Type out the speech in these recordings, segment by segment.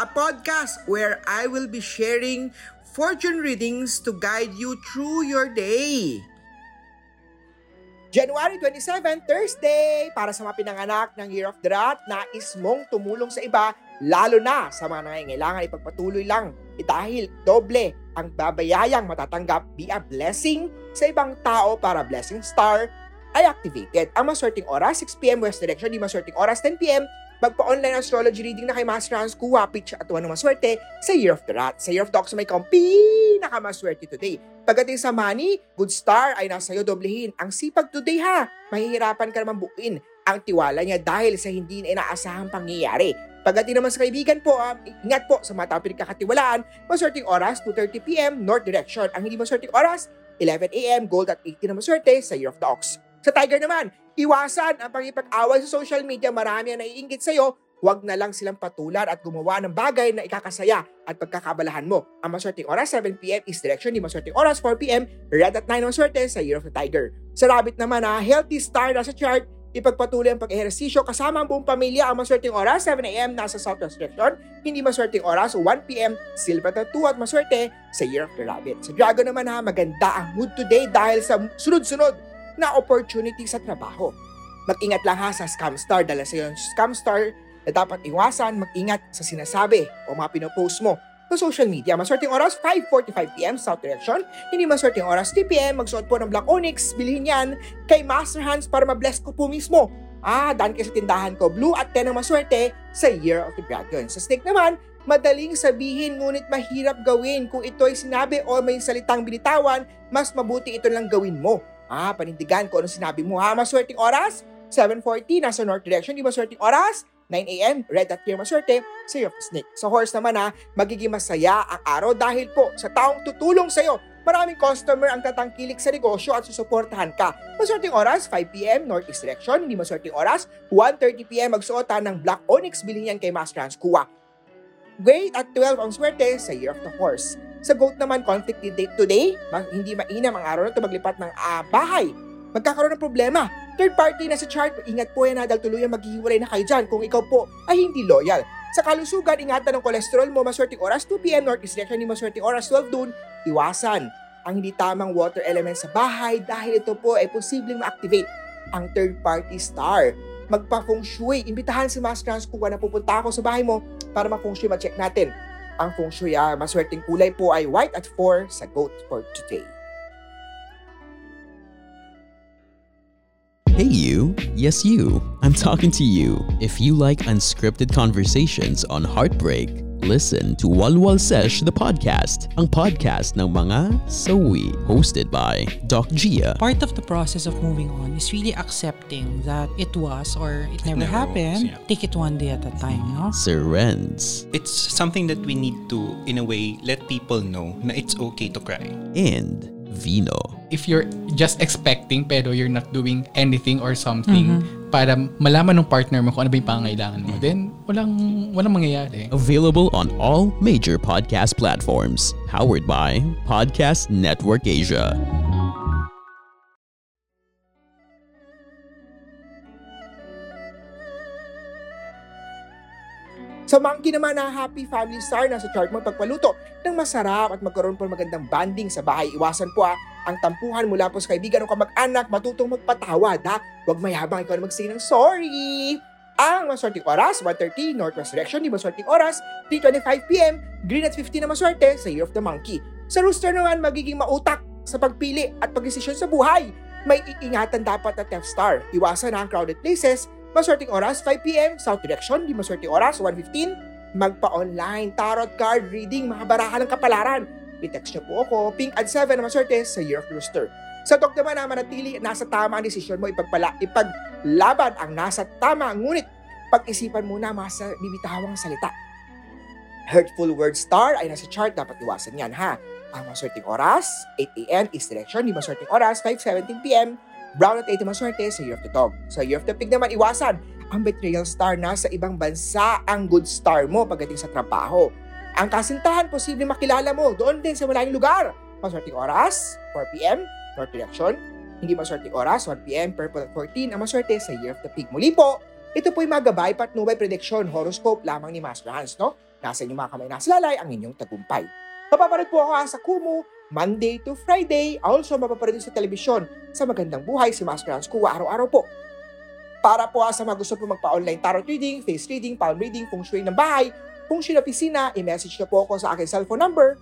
a podcast where I will be sharing fortune readings to guide you through your day. January 27, Thursday, para sa mga pinanganak ng Year of the Rat, nais mong tumulong sa iba, lalo na sa mga nangangailangan ipagpatuloy lang. Eh, dahil doble ang babayayang matatanggap be a blessing sa ibang tao para blessing star ay activated. Ang maswerteng oras, 6pm West Direction, di maswerteng oras, 10pm, magpa-online astrology reading na kay Master Hans Kuwa, pitch at ng maswerte sa Year of the Rat. Sa Year of the Ox, may kang pinakamaswerte today. Pagdating sa money, good star ay nasa iyo doblehin. Ang sipag today ha, mahihirapan ka naman buuin ang tiwala niya dahil sa hindi na inaasahang pangyayari. Pagdating naman sa kaibigan po, um, ingat po sa mga pinagkakatiwalaan, maswerteng oras, 2.30pm, North Direction. Ang hindi maswerteng oras, 11am, gold at 18 na maswerte sa Year of the Ox. Sa Tiger naman, iwasan ang pangipag-away sa social media. Marami ang naiingit sa'yo. Huwag na lang silang patulan at gumawa ng bagay na ikakasaya at pagkakabalahan mo. Ang maswerteng oras, 7pm, is direction. Di maswerteng oras, 4pm, red at 9 maswerte sa Year of the Tiger. Sa Rabbit naman, ha, healthy star na sa chart, ipagpatuloy ang pag-ehersisyo kasama ang buong pamilya. Ang maswerteng oras, 7am, nasa southwest direction. Hindi maswerteng oras, 1pm, silver at 2 at maswerte sa Year of the Rabbit. Sa Dragon naman ha, maganda ang mood today dahil sa sunod-sunod na opportunity sa trabaho. Mag-ingat lang ha sa scam star dahil sa yung scam star na dapat iwasan, mag-ingat sa sinasabi o mga pinopost mo sa social media. Maswerteng oras, 5.45pm, South Direction. Hindi maswerteng oras, 3pm. Magsuot po ng Black Onyx. Bilhin yan kay Master Hands para ma-bless ko po mismo. Ah, daan kayo sa tindahan ko. Blue at 10 ang maswerte sa Year of the Dragon. Sa Snake naman, madaling sabihin ngunit mahirap gawin. Kung ito ay sinabi o may salitang binitawan, mas mabuti ito lang gawin mo. Ah, panindigan ko ano sinabi mo ha. Maswerteng oras, 7.40, nasa north direction. Di maswerteng oras, 9 a.m., red at clear maswerte, sa of snake. Sa horse naman ha, magiging masaya ang araw dahil po sa taong tutulong sa'yo. Maraming customer ang tatangkilik sa negosyo at susuportahan ka. Maswerteng oras, 5pm, northeast direction. Hindi maswerteng oras, 1.30pm, magsuotan ng Black Onyx. Bilhin yan kay Mas Transkuha. Great at 12 ang swerte sa Year of the Horse. Sa GOAT naman, conflict date today, hindi mainam ang araw na ito maglipat ng uh, bahay. Magkakaroon ng problema. Third party na sa chart, ingat po yan ha dahil tuluyan maghihiwalay na kayo dyan kung ikaw po ay hindi loyal. Sa kalusugan, ingatan ng kolesterol mo, maswerteng oras 2pm, northeast direction ni maswerteng oras 12 dun, iwasan ang hindi tamang water element sa bahay dahil ito po ay posibleng ma-activate ang third party star. Magpa-feng shui, imbitahan si Master Hans kung na pupunta ako sa bahay mo para ma-feng shui ma-check natin ang feng shui, ah, maswerteng kulay po ay white at 4 sa goat for today. Hey you, yes you, I'm talking to you. If you like unscripted conversations on heartbreak, Listen to Walwal Sesh the podcast, ang podcast ng mga sawi, hosted by Doc Gia. Part of the process of moving on is really accepting that it was or it never, never happened. was, yeah. Take it one day at a time, no? Sir Renz It's something that we need to, in a way, let people know na it's okay to cry. and Vino. If you're just expecting pero you're not doing anything or something para malaman ng partner mo kung ano ba yung pangangailangan mo, then walang, walang mangyayari. Available on all major podcast platforms. Powered by Podcast Network Asia. Sa monkey naman na happy family star na sa chart mo pagpaluto ng masarap at magkaroon po ng magandang banding sa bahay. Iwasan po ha, ang tampuhan mula po sa kaibigan o kamag-anak, matutong magpatawad ha. Huwag mayabang ikaw na mag-say ng sorry. Ang maswerteng oras, 1.30, Northwest Direction, di maswerteng oras, 3.25pm, green at 15 na maswerte sa Year of the Monkey. Sa rooster naman, magiging mautak sa pagpili at pagdesisyon sa buhay. May iingatan dapat na Death Star. Iwasan ang crowded places, maswerteng oras, 5pm, South Direction, di maswerteng oras, 1.15, magpa-online, tarot card reading, mga barahan ng kapalaran. I-text niyo po ako, pink at 7 na maswerte sa Year of Rooster. Sa dog naman na manatili nasa tama ang desisyon mo, ipagpala, ipaglaban ang nasa tama, ngunit pag-isipan muna mga sa bibitawang salita. hurtful word star ay nasa chart, dapat iwasan yan ha. Ang maswerteng oras, 8 a.m. is direction, di maswerteng oras, 5.17 p.m. Brown at 80 maswerte sa Year of the Dog. Sa Year of the Pig naman, iwasan. Ang betrayal star na sa ibang bansa ang good star mo pagdating sa trabaho. Ang kasintahan, posible makilala mo doon din sa malayong lugar. Maswerteng oras, 4 p.m. North direction. Hindi maswerteng oras, 1 p.m. Purple at 14 ang maswerte sa Year of the Pig. Muli po, ito po'y magabay patnubay prediction horoscope lamang ni Master Hans, no? Nasa inyong mga kamay nasa lalay ang inyong tagumpay. Mapaparid po ako sa Kumu, Monday to Friday. Also, mapaparid din sa telebisyon sa Magandang Buhay si Master Hans Kuwa araw-araw po. Para po sa mga gusto po magpa-online tarot reading, face reading, palm reading, feng shui ng bahay, feng shui na opisina, i-message na po ako sa aking cellphone number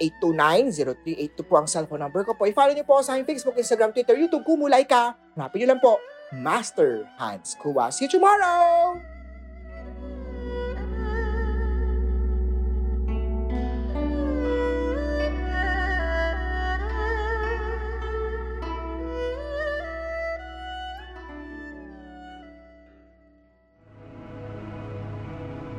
0922-829-0382 po ang cellphone number ko po. I-follow niyo po ako sa aking Facebook, Instagram, Twitter, YouTube, Kumu, Laika. Hanapin niyo lang po, Master Hans Kuwa. See you tomorrow!